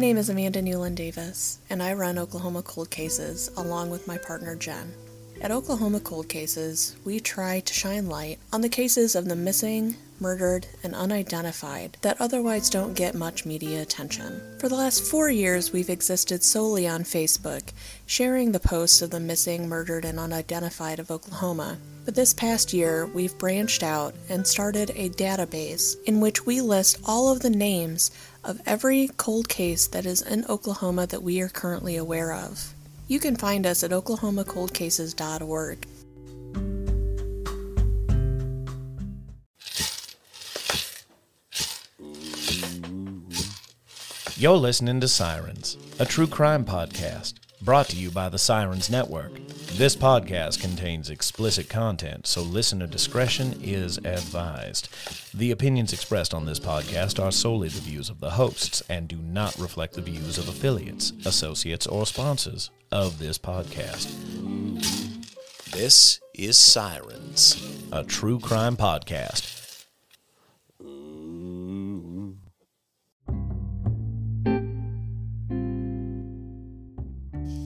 name is Amanda Newland Davis, and I run Oklahoma Cold Cases along with my partner Jen. At Oklahoma Cold Cases, we try to shine light on the cases of the missing, murdered, and unidentified that otherwise don't get much media attention. For the last four years, we've existed solely on Facebook, sharing the posts of the missing, murdered, and unidentified of Oklahoma. But this past year, we've branched out and started a database in which we list all of the names of every cold case that is in Oklahoma that we are currently aware of. You can find us at oklahomacoldcases.org. You're listening to Sirens, a true crime podcast brought to you by the Sirens Network. This podcast contains explicit content, so listener discretion is advised. The opinions expressed on this podcast are solely the views of the hosts and do not reflect the views of affiliates, associates, or sponsors of this podcast. This is Sirens. A true crime podcast.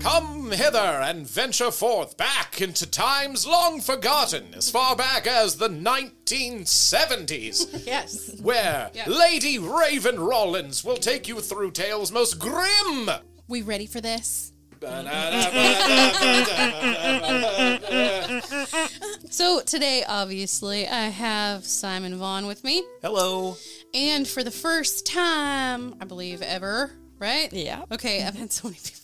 Come hither and venture forth back into times long forgotten, as far back as the 1970s, Yes. where Yeah. Lady Raven Rollins will take you through tales most grim. We ready for this? So today, obviously, I have Simon Vaughn with me, Hello. and for the first time, I believe ever, right? Yeah. Okay, I've had so many people on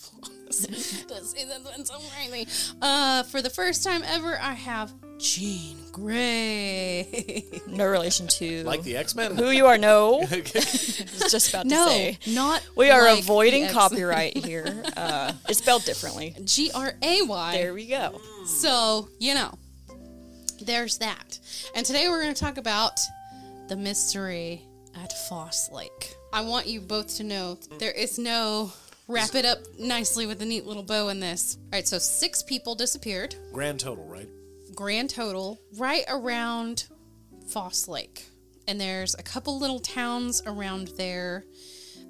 this. this season's been so crazy. Uh, for the first time ever, I have Jean Grey. No relation to Like the X Men? who you are. No, I just about to no, say. not We are like avoiding the copyright here. Uh, it's spelled differently. G R A Y. There we go. So, you know, there's that. And today we're going to talk about the mystery at Foss Lake. I want you both to know there is no wrap it up nicely with a neat little bow in this. All right, so six people disappeared, Grand total, right? grand total, right around Foss Lake. And there's a couple little towns around there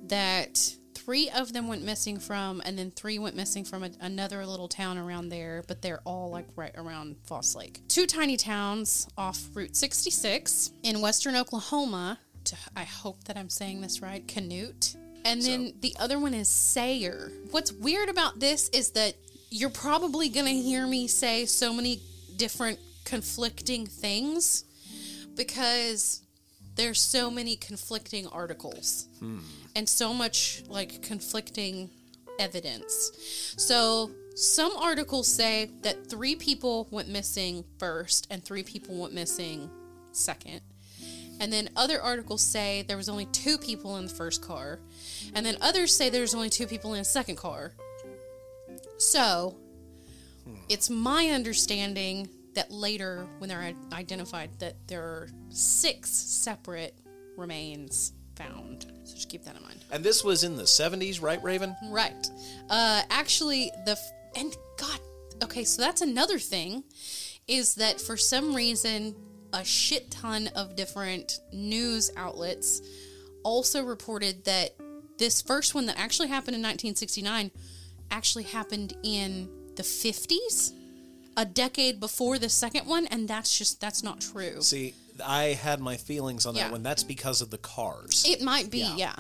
that three of them went missing from, and then three went missing from a, another little town around there, but they're all like right around Foss Lake. Two tiny towns off Route 66 in western Oklahoma. To, I hope that I'm saying this right. Canute. And then the other one is Sayre. What's weird about this is that you're probably going to hear me say so many different conflicting things because there's so many conflicting articles hmm. and so much like conflicting evidence. So some articles say that three people went missing first and three people went missing second. And then other articles say there was only two people in the first car. And then others say there's only two people in the second car. So, it's my understanding that later, when they're identified, that there are six separate remains found. So just keep that in mind. And this was in the 70s, right, Raven? Right. Uh, actually, the f- and God. Okay, so that's another thing, is that for some reason a shit ton of different news outlets also reported that this first one that actually happened in 1969 actually happened in the 50s, a decade before the second one, and that's just that's not true. See, I had my feelings on Yeah. that one. That's because of the cars. It might be, Yeah. yeah.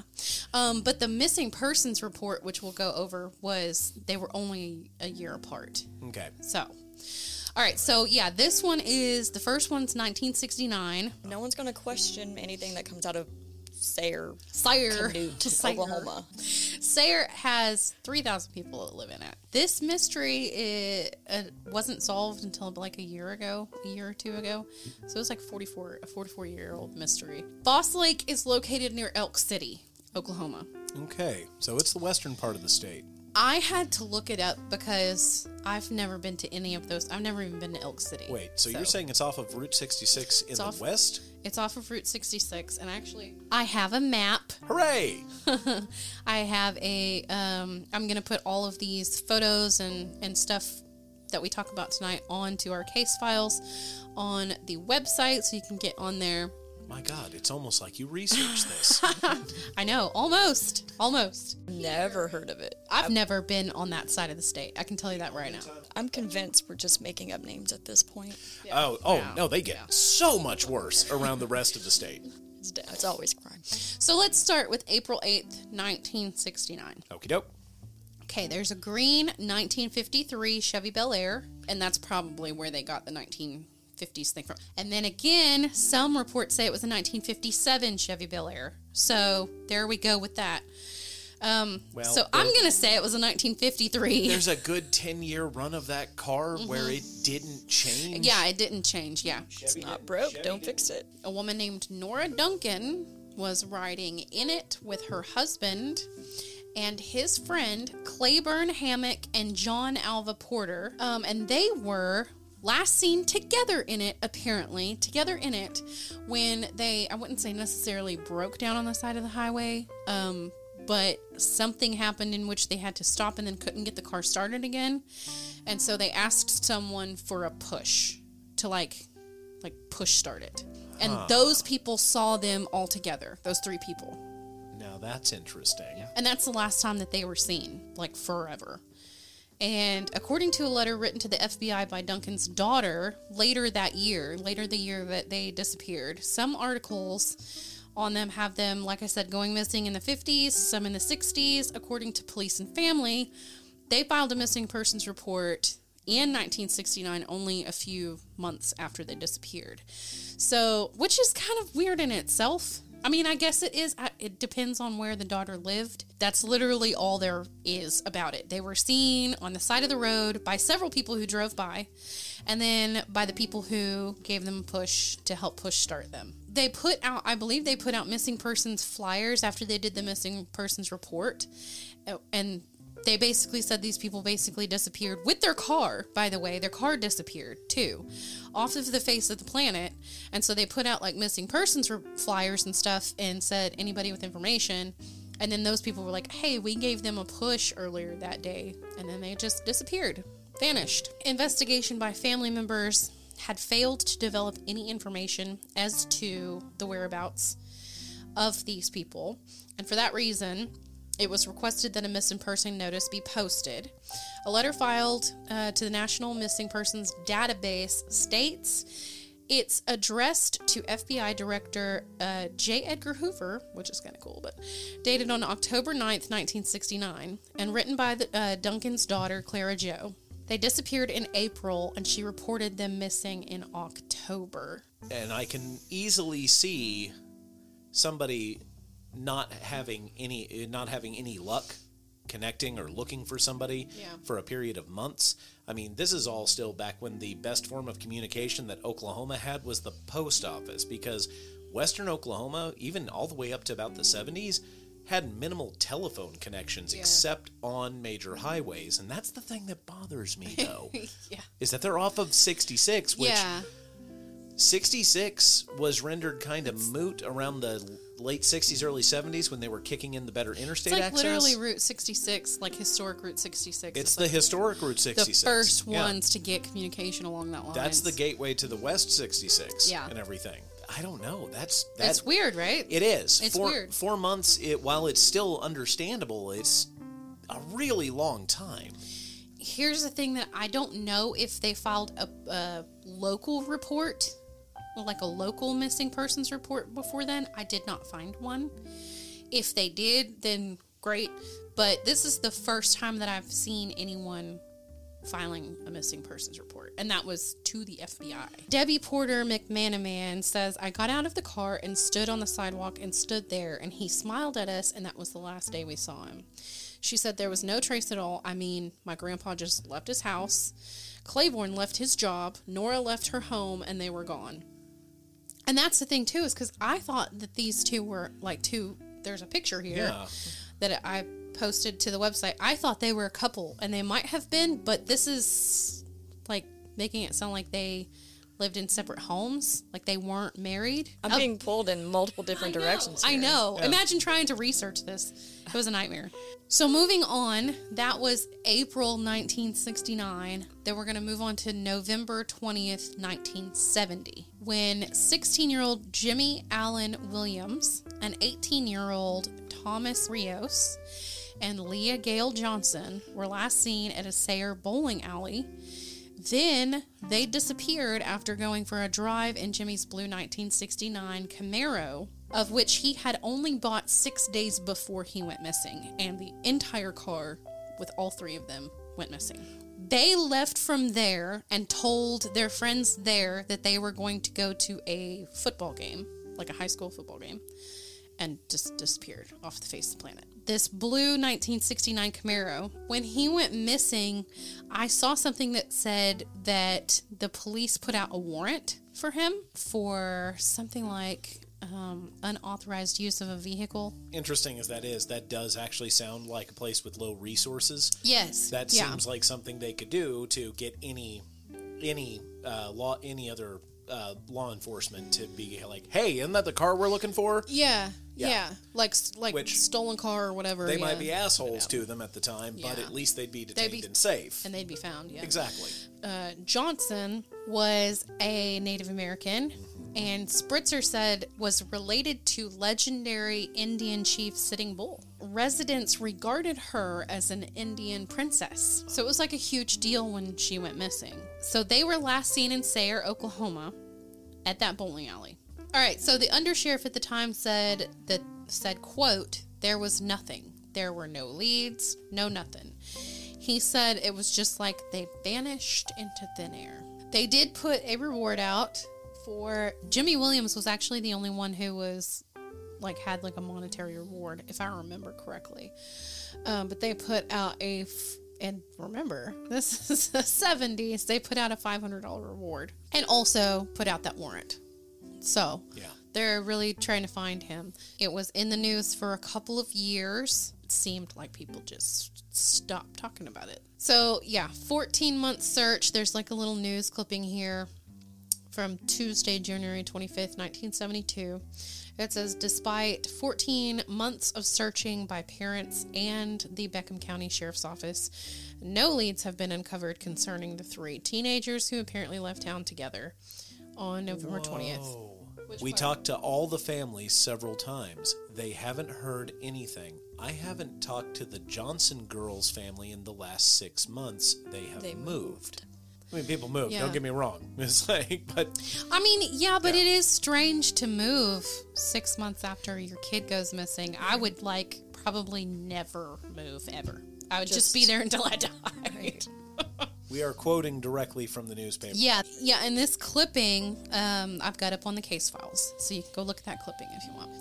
Um, but the missing persons report, which we'll go over, was they were only a year apart. okay. So, all right. So yeah, this one is the first one's 1969. No one's going to question anything that comes out of Sayre, Sayre, Canute, Sayre. Oklahoma. Sayre has 3,000 people that live in it. This mystery it, uh, wasn't solved until like a year ago, a year or two ago. So it was like 44, a 44 year old mystery. Foss Lake is located near Elk City, Oklahoma. Okay. So it's the western part of the state. I had to look it up because I've never been to any of those. I've never even been to Elk City. Wait, so, you're saying it's off of Route 66 in the off- west? It's off of Route 66, and actually, I have a map. Hooray! I have a. Um, I'm gonna put all of these photos and and stuff that we talk about tonight onto our case files on the website, so you can get on there My God, it's almost like you researched this. I know, almost, almost. Never heard of it. I've never been on that side of the state. I can tell you that right now. I'm convinced we're just making up names at this point. Oh, oh Yeah. no, they get so much worse around the rest of the state. It's, it's always crime. So let's start with April 8th, 1969. Okie doke. Okay, there's a green 1953 Chevy Bel Air, and that's probably where they got the 1950s thing from. And then again, some reports say it was a 1957 Chevy Bel Air. So there we go with that. Um, Well, so I'm going to say it was a 1953. There's a good 10 year run of that car where it didn't change. Mm-hmm. yeah, it didn't change. Yeah. It's not broke. Don't fix it. a woman named Nora Duncan was riding in it with her husband and his friend Claiborne Hammack and John Alva Porter. Um, and they were last seen together in it, apparently, together in it when they, I wouldn't say necessarily broke down on the side of the highway, um, but something happened in which they had to stop and then couldn't get the car started again. And so they asked someone for a push to like like push start it. And those people saw them all together, those three people. Now that's interesting. And that's the last time that they were seen, like forever. And according to a letter written to the FBI by Duncan's daughter later that year, later the year that they disappeared, some articles on them have them, like I said, going missing in the 50s, some in the 60s. According to police and family, they filed a missing persons report in 1969, only a few months after they disappeared. So, which is kind of weird in itself. I mean, I guess it is. I- It depends on where the daughter lived. That's literally all there is about it. They were seen on the side of the road by several people who drove by, and then by the people who gave them a push to help push start them. They put out, I believe, they put out missing persons flyers after they did the missing persons report, Uh, and they basically said these people basically disappeared with their car by the way. Their car disappeared too off of the face of the planet. And so they put out like missing persons flyers and stuff and said anybody with information? And then those people were like hey we gave them a push earlier that day. And then they just disappeared vanished. Investigation by family members had failed to develop any information as to the whereabouts of these people. And for that reason it was requested that a missing person notice be posted. A letter filed uh, to the National Missing Persons Database states it's addressed to FBI Director uh, J. Edgar Hoover, which is kind of cool, but dated on October 9th, 1969, and written by the, uh, Duncan's daughter, Clara Joe. They disappeared in April, and she reported them missing in October. And I can easily see somebody not having any not having any luck connecting or looking for somebody Yeah. for a period of months. I mean, this is all still back when the best form of communication that Oklahoma had was the post office because western Oklahoma, even all the way up to about the 70s, had minimal telephone connections except on major highways. And that's the thing that bothers me though. Yeah. Is that they're off of 66, which yeah. 66 was rendered kind of moot around the late 60s, early 70s when they were kicking in the better interstate It's like access. literally Route 66, like historic Route 66. it's It's the like historic Route 66 the 66. first Yeah. ones to get communication along that line. That's the gateway to the West 66 Yeah. and everything. I don't know. That's that, It's weird, right? It is. It's four, weird. Four months, it, while it's still understandable, it's a really long time. Here's the thing that I don't know if they filed a, a local report, like a local missing persons report before then. I did not find one. If they did, then great. But this is the first time that I've seen anyone filing a missing persons report, and that was to the FBI. Debbie Porter McManaman says, I got out of the car and stood on the sidewalk and stood there, and he smiled at us, and that was the last day we saw him. She said there was no trace at all. I mean, my grandpa just left his house, Claiborne left his job, Nora left her home, and they were gone. And that's the thing, too, is because I thought that these two were like two. There's a picture here Yeah. that I posted to the website. I thought they were a couple, and they might have been, but this is like making it sound like they lived in separate homes, like they weren't married. I'm Oh, being pulled in multiple different I know, directions. I here. know. Imagine trying to research this. It was a nightmare. So moving on, that was April 1969. Then we're going to move on to November 20th, 1970. when 16 year old Jimmy Allen Williams, an 18 year old Thomas Rios, and Leah Gail Johnson were last seen at a Sayre bowling alley. Then they disappeared after going for a drive in Jimmy's blue 1969 Camaro, of which he had only bought six days before he went missing, and the entire car with all three of them went missing. They left from there and told their friends there that they were going to go to a football game, like a high school football game, and just disappeared off the face of the planet. This blue 1969 Camaro, when he went missing, I saw something that said that the police put out a warrant for him for something like um, unauthorized use of a vehicle. Interesting as that is, that does actually sound like a place with low resources. Yes. That yeah. seems like something they could do to get any any uh, law any other uh, law enforcement to be like, hey, isn't that the car we're looking for? Yeah, Yeah. yeah, like like Which- stolen car or whatever. They yeah. might be assholes to them at the time, but at least they'd be detained be- and safe. and they'd be found. Yeah, exactly. uh, Johnson was a Native American, and Spritzer said was related to legendary Indian chief Sitting Bull. Residents regarded her as an Indian princess, so it was like a huge deal when she went missing. So they were last seen in Sayre, Oklahoma, at that bowling alley. All right, so the undersheriff at the time said that said quote there was nothing. There were no leads, no nothing. He said it was just like they vanished into thin air. They did put a reward out for Jimmy Williams was actually the only one who was like had like a monetary reward if I remember correctly. Um, but they put out a f- and remember this is the 70s. They put out a $500 reward and also put out that warrant. So Yeah. they're really trying to find him. It was in the news for a couple of years. It seemed like people just stopped talking about it. So, yeah, 14 month search. There's like a little news clipping here from Tuesday, January 25th, 1972. It says Despite 14 months of searching by parents and the Beckham County Sheriff's Office, no leads have been uncovered concerning the three teenagers who apparently left town together on November 20th. Which we part? talked to all the families several times. They haven't heard anything. I haven't talked to the Johnson girls family in the last six months. They have They moved. I mean, people move. Yeah. Don't get me wrong. It's like, but I mean, yeah, but Yeah. it is strange to move six months after your kid goes missing. I would like probably never move ever. I would just, Just- be there until I died. we are quoting directly from the newspaper. Yeah, yeah. And this clipping, um, I've got up on the case files, so you can go look at that clipping if you want.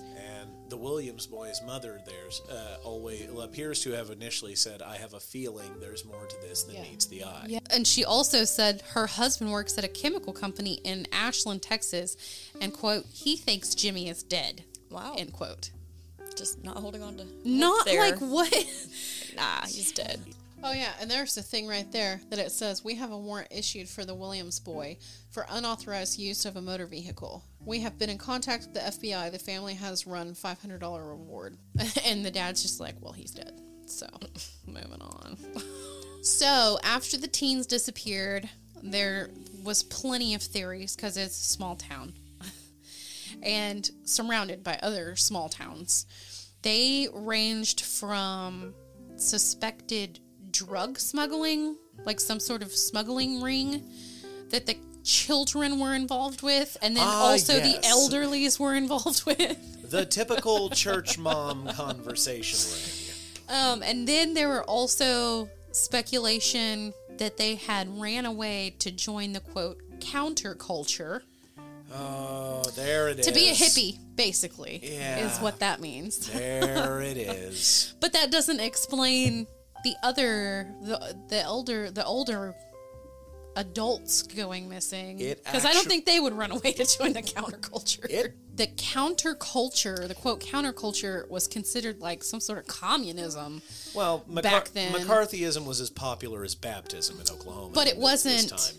And the Williams boy's mother, there's uh, always appears to have initially said, "I have a feeling there's more to this than Yeah. meets the eye." Yeah. And she also said her husband works at a chemical company in Ashland, Texas, and quote, he thinks Jimmy is dead. Wow. End quote. Just not holding on to. hope Not there. like what? Nah, he's dead. Oh yeah, and there's the thing right there that it says we have a warrant issued for the Williams boy for unauthorized use of a motor vehicle. We have been in contact with the FBI. The family has run $500 reward, and the dad's just like, well, he's dead. So, moving on. so after the teens disappeared, there was plenty of theories because it's a small town and surrounded by other small towns. They ranged from suspected drug smuggling, like some sort of smuggling ring that the children were involved with, and then Ah, also yes. the elderlies were involved with. The typical church mom conversation ring. Um, and then there were also speculation that they had ran away to join the quote counterculture Oh, there it is. to be a hippie, basically, is what that means. There it is. But that doesn't explain the other the the older the older adults going missing It because I don't think they would run away to join the counterculture. It- the counterculture, the quote counterculture, was considered like some sort of communism, Well, Back then. McCarthyism was as popular as baptism in Oklahoma, but it wasn't.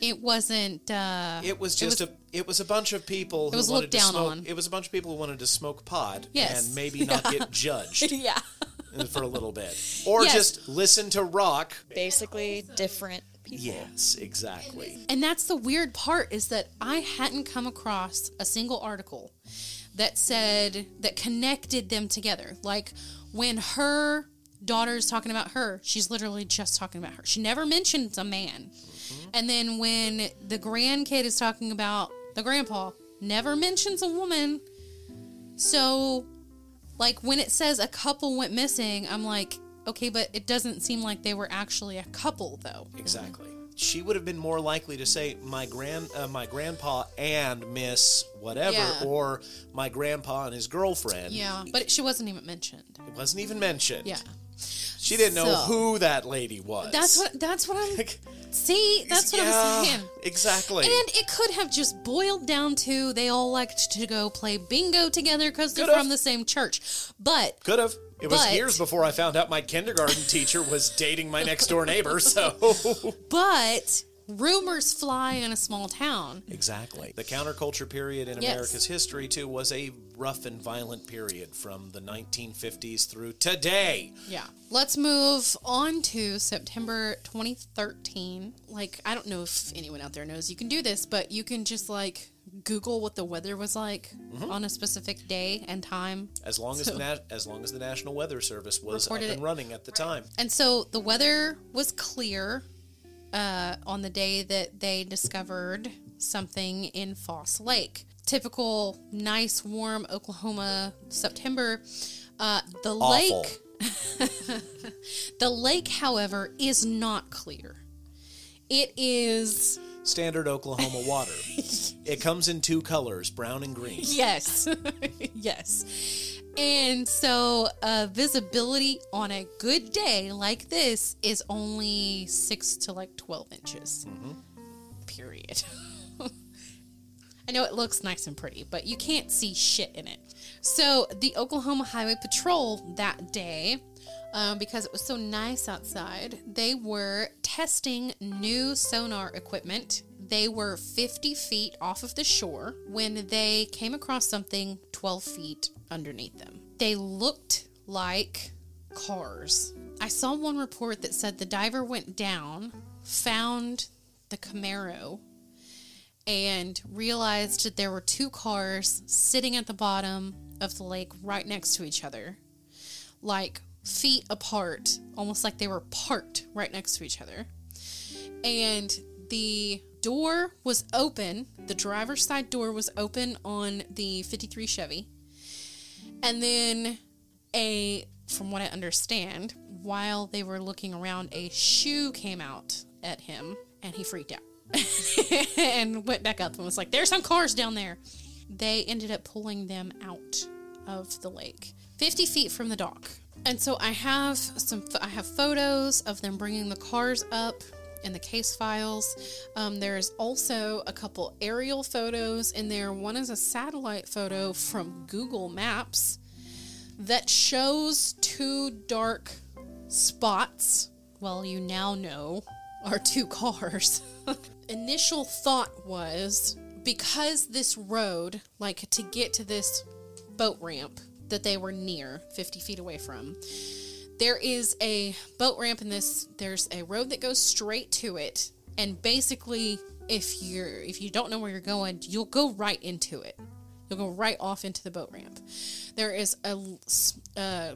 It wasn't. Uh, It was just a. It was a bunch of people who was wanted looked to down smoke. on. It was a bunch of people who wanted to smoke pot Yes. and maybe not get judged yeah. For a little bit, or Yes. just listen to rock. Basically, different people. Yes, exactly. And that's the weird part is that I hadn't come across a single article that said that connected them together. Like when her daughter is talking about her, she's literally just talking about her. She never mentions a man. Mm-hmm. And then when the grandkid is talking about the grandpa, never mentions a woman. So like when it says a couple went missing, I'm like, okay, but it doesn't seem like they were actually a couple though. Exactly. She would have been more likely to say my grand uh, my grandpa and Miss whatever Yeah. or my grandpa and his girlfriend. Yeah, but she wasn't even mentioned. It wasn't even mentioned. Yeah. She didn't know who that lady was. That's what that's what I'm See, that's what Yeah, I'm saying. Exactly. And it could have just boiled down to they all liked to go play bingo together because they're from the same church. But Could have. It was But- years before I found out my kindergarten teacher was dating my next door neighbor, so but rumors fly in a small town. Exactly. The counterculture period in Yes. America's history too was a rough and violent period from the 1950s through today. Yeah. Let's move on to September 2013. Like, I don't know if anyone out there knows you can do this, but you can just like Google what the weather was like Mm-hmm. on a specific day and time. As long as So- the na- as long as the National Weather Service was up and it. running at the time. And so the weather was clear uh, on the day that they discovered something in Foss Lake. Typical nice, warm Oklahoma September. Uh, the Awful. lake, the lake, however, is not clear. It is Standard Oklahoma water. it comes in two colors, brown and green. yes, yes. And so, uh, visibility on a good day like this is only six to like 12 inches. Period. I know it looks nice and pretty, but you can't see shit in it. So, the Oklahoma Highway Patrol that day, um, because it was so nice outside, they were testing new sonar equipment. They were 50 feet off of the shore when they came across something 12 feet underneath them. They looked like cars. I saw one report that said the diver went down, found the Camaro, and realized that there were two cars sitting at the bottom of the lake right next to each other, like feet apart, almost like they were parked right next to each other. And the door was open, the driver's side door was open on the 53 Chevy. And then a from what I understand, while they were looking around, a shoe came out at him and he freaked out. and went back up and was like, There's some cars down there. They ended up pulling them out of the lake, 50 feet from the dock. And so I have some, I have photos of them bringing the cars up in the case files. Um, there's also a couple aerial photos in there. One is a satellite photo from Google Maps that shows two dark spots. Well, you now know are two cars. Initial thought was because this road, like to get to this boat ramp that they were near, 50 feet away from, there is a boat ramp in this there's a road that goes straight to it. And basically if you're if you don't know where you're going you'll go right into it. You'll go right off into the boat ramp. There is a uh,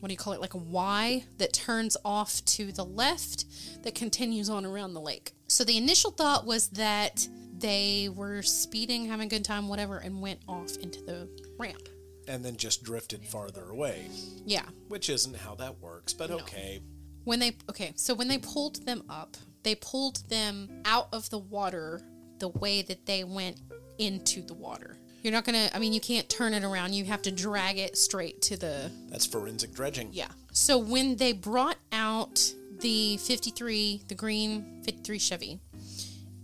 what do you call it? Like a y that turns off to the left that continues on around the lake. So the initial thought was that they were speeding having a good time whatever and went off into the ramp And then just drifted farther away, yeah. Which isn't how that works, but okay. when they okay so when they pulled them up they pulled them out of the water the way that they went into the water. You're not gonna i mean you can't turn it around. You have to drag it straight to the That's forensic dredging. yeah. So when they brought out the 53 the green 53 chevy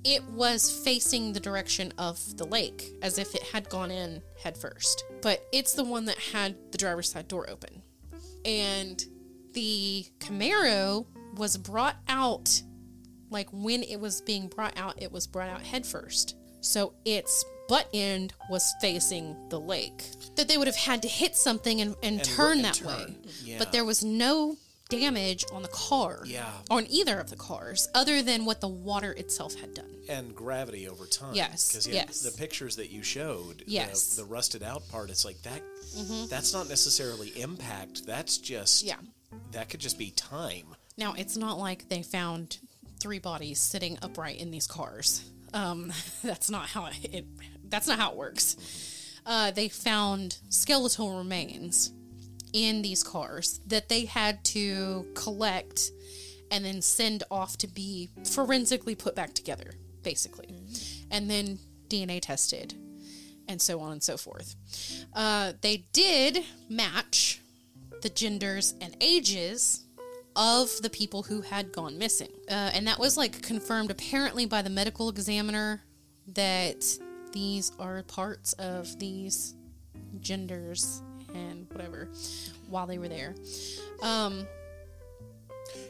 it was facing the direction of the lake as if it had gone in head first. But it's the one that had the driver's side door open. And the Camaro was brought out like when it was being brought out it was brought out head first. So its butt end was facing the lake. That they would have had to hit something and, and, And turn and that turn. way. Yeah. but there was no damage on the car. Yeah. On either of the cars, other than what the water itself had done. and gravity over time. Yes, because yes. the pictures that you showed, the- Yes. the, rusted out part, it's like that. That's not necessarily impact. That's just Yeah. That could just be time. Now, it's not like they found three bodies sitting upright in these cars. Um, that's not how it, it. That's not how it works. Uh, they found skeletal remains in these cars that they had to collect and then send off to be forensically put back together, basically, and then DNA tested, and so on and so forth. Uh, they did match the genders and ages of the people who had gone missing. Uh, and that was like confirmed apparently by the medical examiner that these are parts of these genders and whatever while they were there. Um,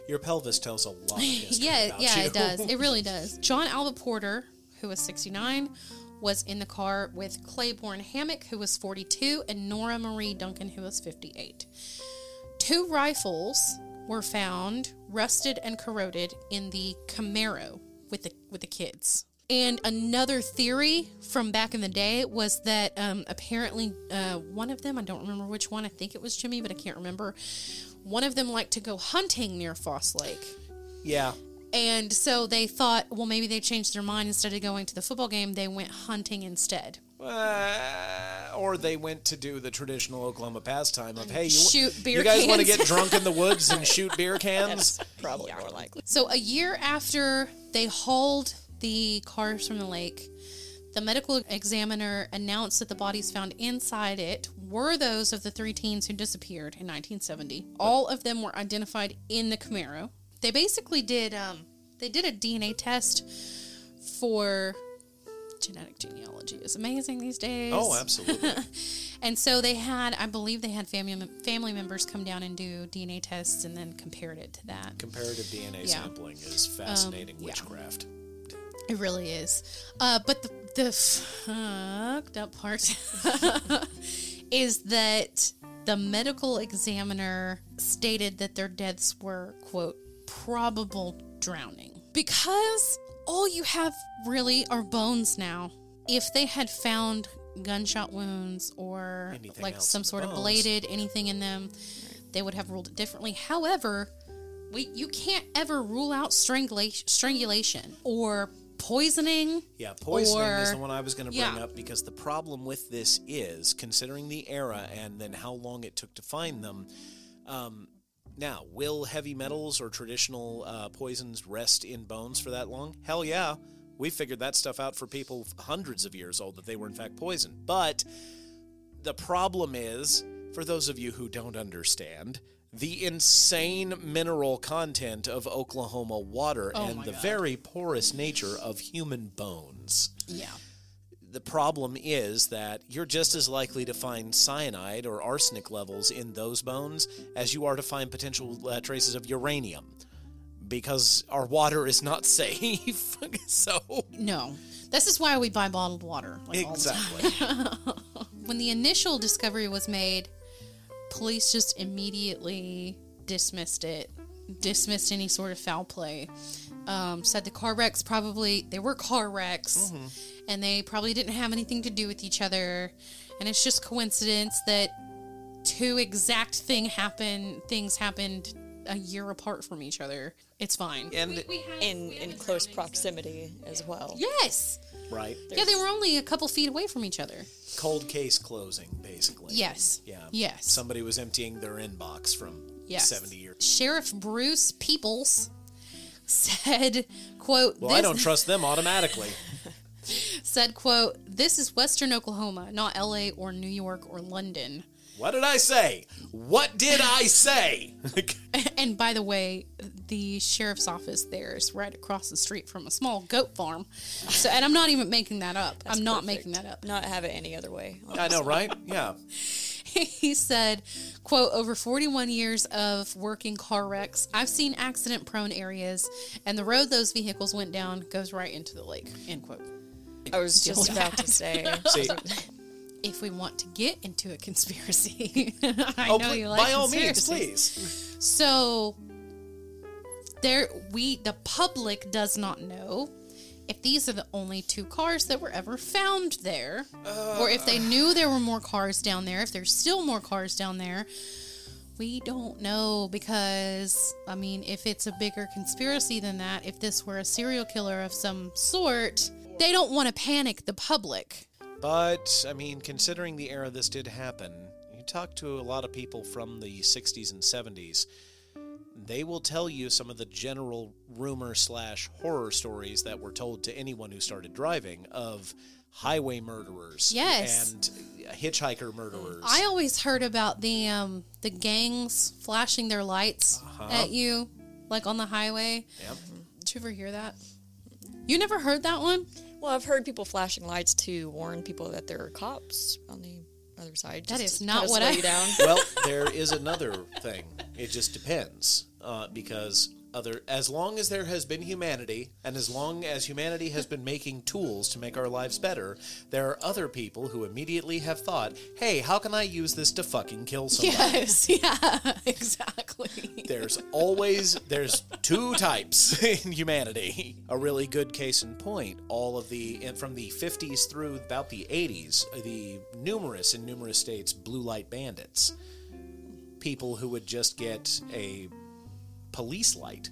Your pelvis tells a lot. Yeah, yeah, you. it does. It really does. John Alva Porter, who was 69, was in the car with Claiborne Hammack, who was 42, and Nora Marie Duncan, who was 58. Two rifles were found rusted and corroded in the Camaro with the with the kids. And another theory from back in the day was that um, apparently uh, one of them, I don't remember which one, I think it was Jimmy, but I can't remember. One of them liked to go hunting near Foss Lake. yeah. And so they thought, well, maybe they changed their mind. Instead of going to the football game, they went hunting instead. Uh, or they went to do the traditional Oklahoma pastime of hey, you, Shoot beer you guys want to get drunk in the woods and shoot beer cans? Probably more likely. So a year after they hauled the cars from the lake, the medical examiner announced that the bodies found inside it were those of the three teens who disappeared in 1970. All of them were identified in the Camaro. They basically did um, they did a DNA test for genetic genealogy. It's amazing these days. Oh, absolutely. And so they had, I believe, they had family family members come down and do DNA tests, and then compared it to that. Comparative DNA Yeah. Um, sampling is fascinating yeah. witchcraft. It really is. Uh, but the, the fucked up part is that the medical examiner stated that their deaths were, quote, probable drowning. Because all you have really are bones now. If they had found gunshot wounds or Anything like some sort of bones. bladed anything in them, they would have ruled it differently. However, we you can't ever rule out strangula- strangulation or poisoning. Yeah, poisoning is the one I was going to bring yeah. up because the problem with this is considering the era and then how long it took to find them. Um, now, will heavy metals or traditional uh, poisons rest in bones for that long? Hell yeah. We figured that stuff out for people hundreds of years old that they were in fact poisoned. But the problem is, for those of you who don't understand, the insane mineral content of Oklahoma water Oh and the God. very porous nature of human bones. Yeah. The problem is that you're just as likely to find cyanide or arsenic levels in those bones as you are to find potential uh, traces of uranium because our water is not safe. so, No. This is why we buy bottled water. Like the exactly. When the initial discovery was made, police just immediately dismissed it, dismissed any sort of foul play. Um, said the car wrecks probably they were car wrecks, and they probably didn't have anything to do with each other, and it's just coincidence that two exact thing happen things happened a year apart from each other. It's fine. And In in close proximity as well. yes, right, yeah, they were only a couple feet away from each other. cold case closing basically. Yes. Yeah. Yes. Somebody was emptying their inbox from Yes. 70 years. Sheriff Bruce Peoples said, quote, Well, I don't trust them automatically. said, quote, this is Western Oklahoma, not LA or New York or London. What did I say? What did I say? And by the way, the sheriff's office there is right across the street from a small goat farm. So, and I'm not even making that up. I'm not making that up. Not have it any other way. I know, right? Yeah. he said, quote, over 41 years of working car wrecks, I've seen accident prone areas, and the road those vehicles went down goes right into the lake, end quote. I was just about to say. See, if we want to get into a conspiracy. I oh, know pl- you like by all means, please. So there we the public does not know if these are the only two cars that were ever found there or if they knew there were more cars down there if there's still more cars down there we don't know because i mean if it's a bigger conspiracy than that if this were a serial killer of some sort they don't want to panic the public But, I mean, considering the era this did happen, you talk to a lot of people from the 60s and 70s, they will tell you some of the general rumor slash horror stories that were told to anyone who started driving of highway murderers Yes. and hitchhiker murderers. I always heard about the um the gangs flashing their lights at you, like on the highway. Yep. Did you ever hear that? You never heard that one? Well, I've heard people flashing lights to warn people that there are cops on the other side. That just is not what slow I- you down. well, there is another thing. It just depends, uh, because other as long as there has been humanity, and as long as humanity has been making tools to make our lives better, there are other people who immediately have thought, "Hey, how can I use this to fucking kill somebody?" Yes, yeah, exactly. There's always there's two types in humanity. A really good case in point, all of the from the 50s through about the 80s, the numerous in numerous states blue light bandits. People who would just get a police light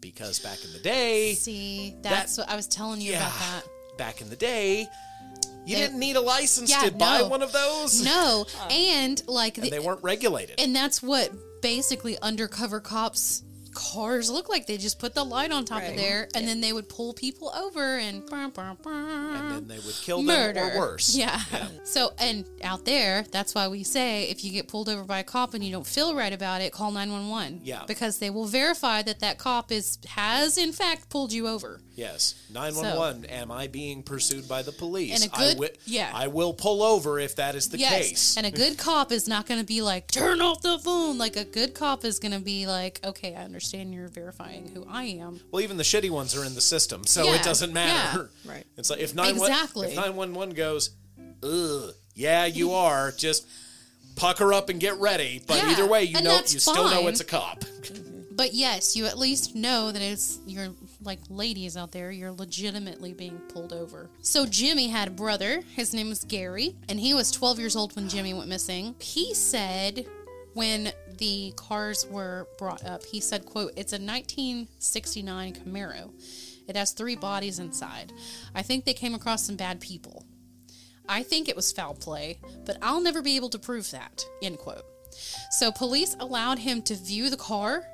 because back in the day, See, that's what I was telling you yeah, about that. back in the day, you They- didn't need a license Yeah, to buy one of those. No, and like And the, they weren't regulated. and that's what basically undercover cops cars look like. They just put the light on top of there, and then they would pull people over and and then they would kill them or worse. Yeah. So and out there, that's why we say if you get pulled over by a cop and you don't feel right about it, call nine one one. Yeah. Because they will verify that that cop is has in fact pulled you over. Yes, nine one one. Am I being pursued by the police? And a I good- wi- yeah. I will pull over if that is the yes. case. And a good cop is not going to be like turn off the phone. Like a good cop is going to be like, okay, I understand you're verifying who I am. well, even the shitty ones are in the system, so Yeah, it doesn't matter. yeah. Right. It's like if nine Exactly. if nine one one goes, ugh, yeah, you are. Just pucker up and get ready. But Yeah, either way, you and know that's you still know it's a cop. But yes, you at least know that it's you're like ladies out there, you're legitimately being pulled over. So Jimmy had a brother, his name was Gary, and he was 12 years old when Jimmy went missing. He said when the cars were brought up, he said, quote, it's a 1969 Camaro. It has three bodies inside. I think they came across some bad people. I think it was foul play, but I'll never be able to prove that. End quote. So police allowed him to view the car,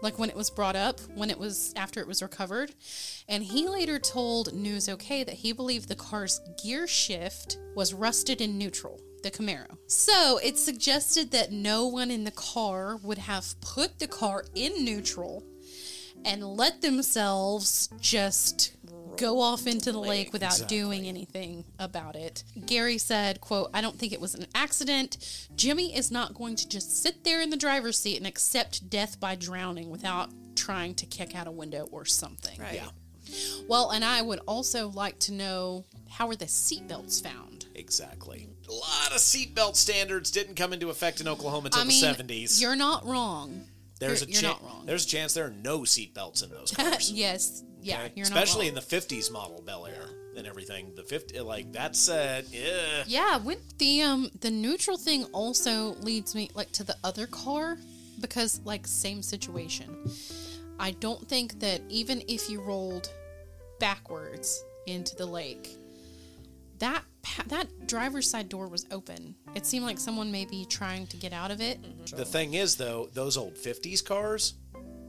like when it was brought up, when it was after it was recovered, and he later told News OK that he believed the car's gear shift was rusted in neutral. The Camaro. So it suggested that no one in the car would have put the car in neutral and let themselves just go off into the lake without doing anything about it. Gary said, quote, I don't think it was an accident. Jimmy is not going to just sit there in the driver's seat and accept death by drowning without trying to kick out a window or something. Right. Yeah, Well, and I would also like to know how were the seatbelts found? Exactly. A lot of seatbelt standards didn't come into effect in Oklahoma until I mean, the seventies. you're not wrong. There's you're, a you're chan- not wrong. There's a chance there are no seatbelts in those cars. yes, yeah, okay? especially in the 50s model Bel Air and everything. The 50 like that's uh yeah. Yeah, when the um the neutral thing also leads me like to the other car because like same situation. I don't think that even if you rolled backwards into the lake, that that driver's side door was open. It seemed like someone may be trying to get out of it. Mm-hmm. The thing is though, those old 50s cars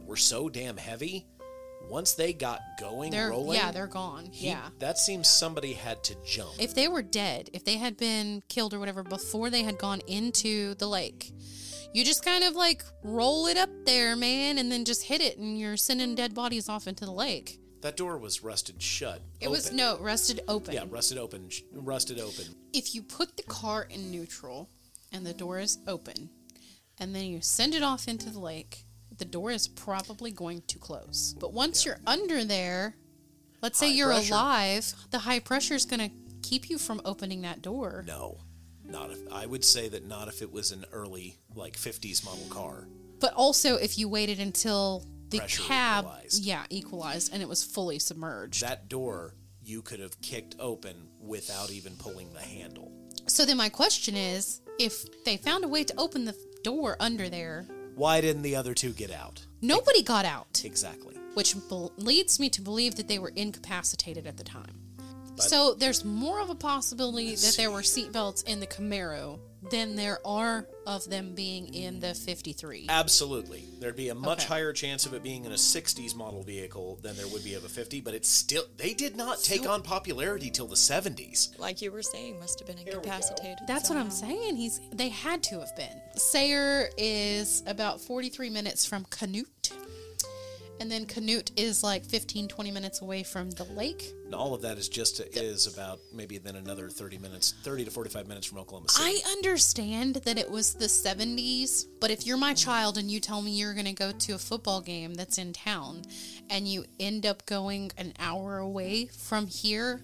were so damn heavy. Once they got going, They're rolling, yeah, they're gone. he- yeah. that seems somebody had to jump. If they were dead, if they had been killed or whatever before they had gone into the lake, you just kind of like roll it up there, man, and then just hit it, and you're sending dead bodies off into the lake. That door was rusted shut. It was no rusted open. Yeah, rusted open, sh- rusted open. If you put the car in neutral and the door is open, and then you send it off into the lake, the door is probably going to close. But once you're under there, let's say High you're pressure. alive, the high pressure is going to keep you from opening that door. No, not if I would say that not if it was an early like 50s model car. But also, if you waited until the Pressure cab, equalized. yeah, equalized, and it was fully submerged. That door you could have kicked open without even pulling the handle. so then my question is, if they found a way to open the door under there, Why didn't the other two get out? nobody got out. Exactly. which bel leads me to believe that they were incapacitated at the time. so there's more of a possibility that there were seatbelts in the Camaro than there are of them being in the 53. Absolutely. There'd be a much Okay. higher chance of it being in a 60s model vehicle than there would be of a 50, but it's still, they did not take on popularity till the 70s. Like you were saying, must have been incapacitated. That's what I'm saying. He's they had to have been. Sayre is about 43 minutes from Canute. And then Canute is like 15 20 minutes away from the lake. And all of that is just, is about maybe then another 30 minutes, 30 to 45 minutes from Oklahoma City. I understand that it was the 70s, but if you're my child and you tell me you're going to go to a football game that's in town and you end up going an hour away from here,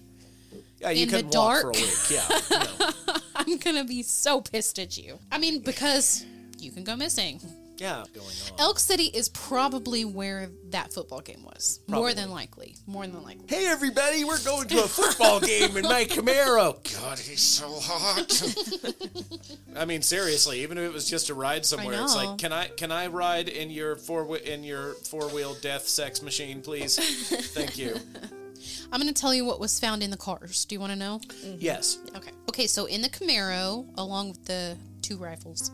yeah, you in the could walk for a dark. week. Yeah. know. I'm going to be so pissed at you. I mean, because you can go missing. Yeah. Going on. Elk City is probably where that football game was. More than likely. More than likely. Hey everybody, we're going to a football game in my Camaro. God, he's so hot. I mean, seriously, even if it was just a ride somewhere, it's like, can I can I ride in your four in your four wheel death sex machine, please? Thank you. I'm going to tell you what was found in the cars. Do you want to know? Yes. Okay. Okay, so in the Camaro, along with the two rifles,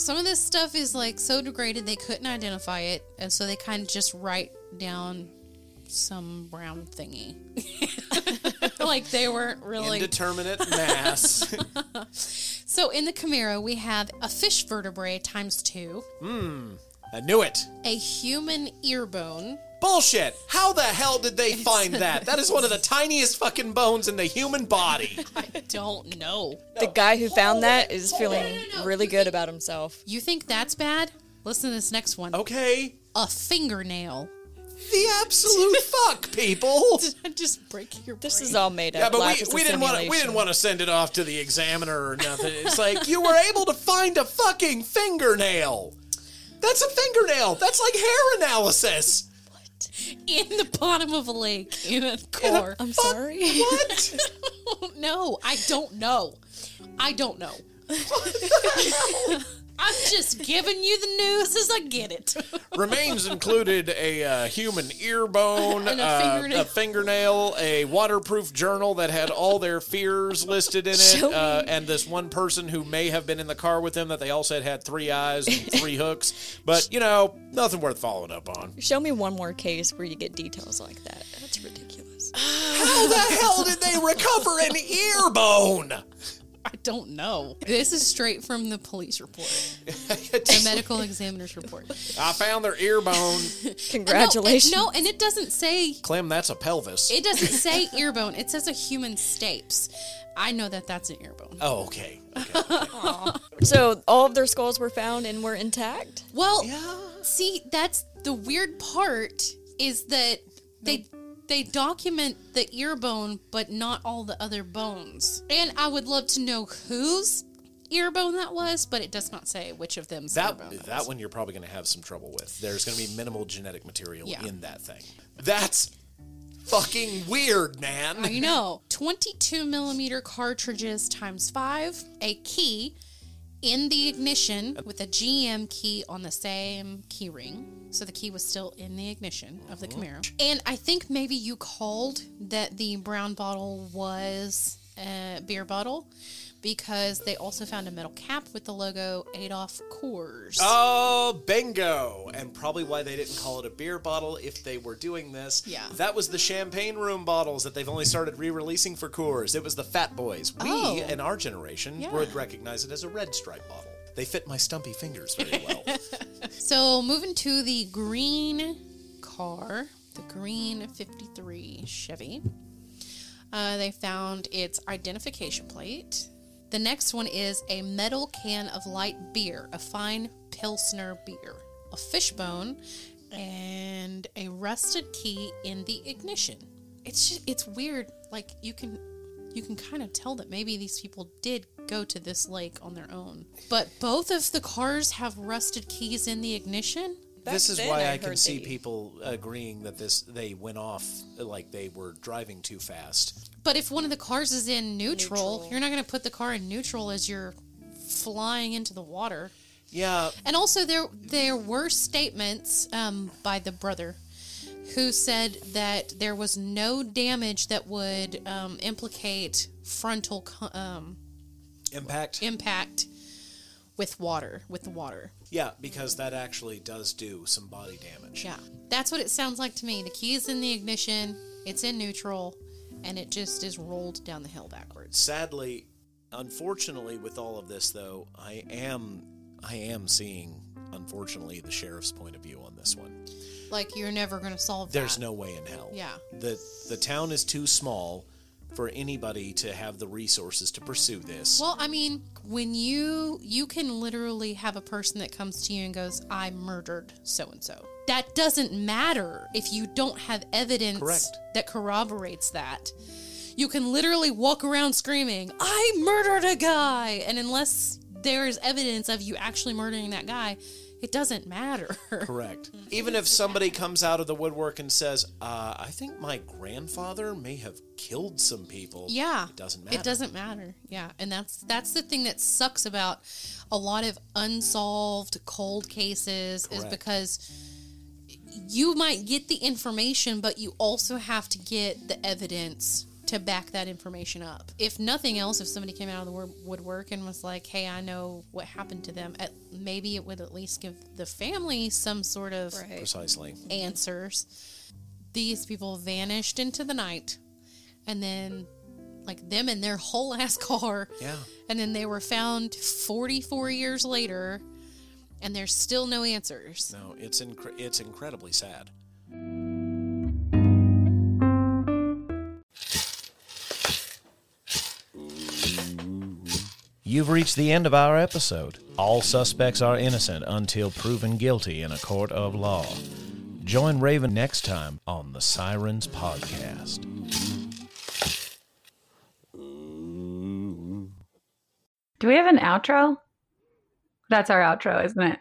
some of this stuff is like so degraded they couldn't identify it, and so they kind of just write down some brown thingy. like they weren't really. Indeterminate mass. so in the Camaro, we have a fish vertebrae times two, hmm, I knew it. a human ear bone, Bullshit. How the hell did they find that? That is one of the tiniest fucking bones in the human body. I don't know. The guy who found that is feeling really good about himself. You think that's bad? Listen to this next one. Okay. A fingernail. The absolute fuck, people. just break your This brain. is all made up. Yeah, but Life we, is a we didn't want to we didn't want to send it off to the examiner or nothing. It's like you were able to find a fucking fingernail. That's a fingernail. That's like hair analysis. in the bottom of a lake in a car. I'm sorry. What? no, I don't know. I don't know. I'm just giving you the news as I get it. Remains included a uh, human ear bone, a uh, fingernail. a fingernail, a waterproof journal that had all their fears listed in it, uh, and this one person who may have been in the car with them that they all said had three eyes and three hooks. But you know, nothing worth following up on. Show me one more case where you get details like that. That's ridiculous. How the hell did they recover an ear bone? I don't know. This is straight from the police report, the medical examiner's report. I found their ear bone. Congratulations. No, and it doesn't say Clem, that's a pelvis. it doesn't say ear bone. It says a human stapes. I know that that's an ear bone. oh, okay. okay. So all of their skulls were found and were intact. Well, see, that's the weird part is that they they document the ear bone, but not all the other bones. And I would love to know whose ear bone that was, but it does not say which of them's ear That that that one you're probably going to have some trouble with. There's going to be minimal genetic material Yeah. in that thing. That's fucking weird, man. I know. 22 millimeter cartridges times five, a key in the ignition with a GM key on the same key ring. So the key was still in the ignition of the Camaro. And I think maybe you called that the brown bottle was a beer bottle because they also found a metal cap with the logo Adolf Coors. Oh, bingo! And probably why they didn't call it a beer bottle if they were doing this. Yeah. That was the champagne room bottles that they've only started re releasing for Coors. It was the Fat Boys. We, Oh. in our generation, Yeah. would recognize it as a red stripe bottle. They fit my stumpy fingers very well. So moving to the green car, the green 53 Chevy. Uh, they found its identification plate. The next one is a metal can of light beer, a fine Pilsner beer, a fishbone, and a rusted key in the ignition. It's just, it's weird. Like you can you can kind of tell that maybe these people did go to this lake on their own. But both of the cars have rusted keys in the ignition. Back this is then, why I, I can see they- people agreeing that this they went off like they were driving too fast. But if one of the cars is in neutral, Neutral. you're not going to put the car in neutral as you're flying into the water. Yeah, And also, there there were statements um, by the brother who said that there was no damage that would um, implicate frontal um, impact. impact with water with the water. Yeah, because that actually does do some body damage. Yeah, that's what it sounds like to me. The key is in the ignition, it's in neutral, and it just is rolled down the hill backwards. Sadly, unfortunately, with all of this though, I am I am seeing unfortunately the sheriff's point of view on this one. Like you're never going to solve. There's that. no way in hell. Yeah. The the town is too small for anybody to have the resources to pursue this. Well, I mean, when you you can literally have a person that comes to you and goes, "I murdered so and so." That doesn't matter if you don't have evidence Correct. that corroborates that. You can literally walk around screaming, "I murdered a guy," and unless there is evidence of you actually murdering that guy, it doesn't matter. Correct. Even if somebody comes out of the woodwork and says, uh, "I think my grandfather may have killed some people," Yeah. it doesn't matter. It doesn't matter. Yeah. And that's that's the thing that sucks about a lot of unsolved cold cases is because you might get the information but you also have to get the evidence to back that information up. If nothing else, if somebody came out of the wood- woodwork and was like, "Hey, I know what happened to them," at, maybe it would at least give the family some sort of Right. Precisely. answers. These people vanished into the night, and then, like them and their whole ass car. Yeah. And then they were found 44 years later, and there's still no answers. No, it's incre- it's incredibly sad. You've reached the end of our episode. All suspects are innocent until proven guilty in a court of law. Join Raven next time on the Sirens Podcast. Do we have an outro? That's our outro, isn't it?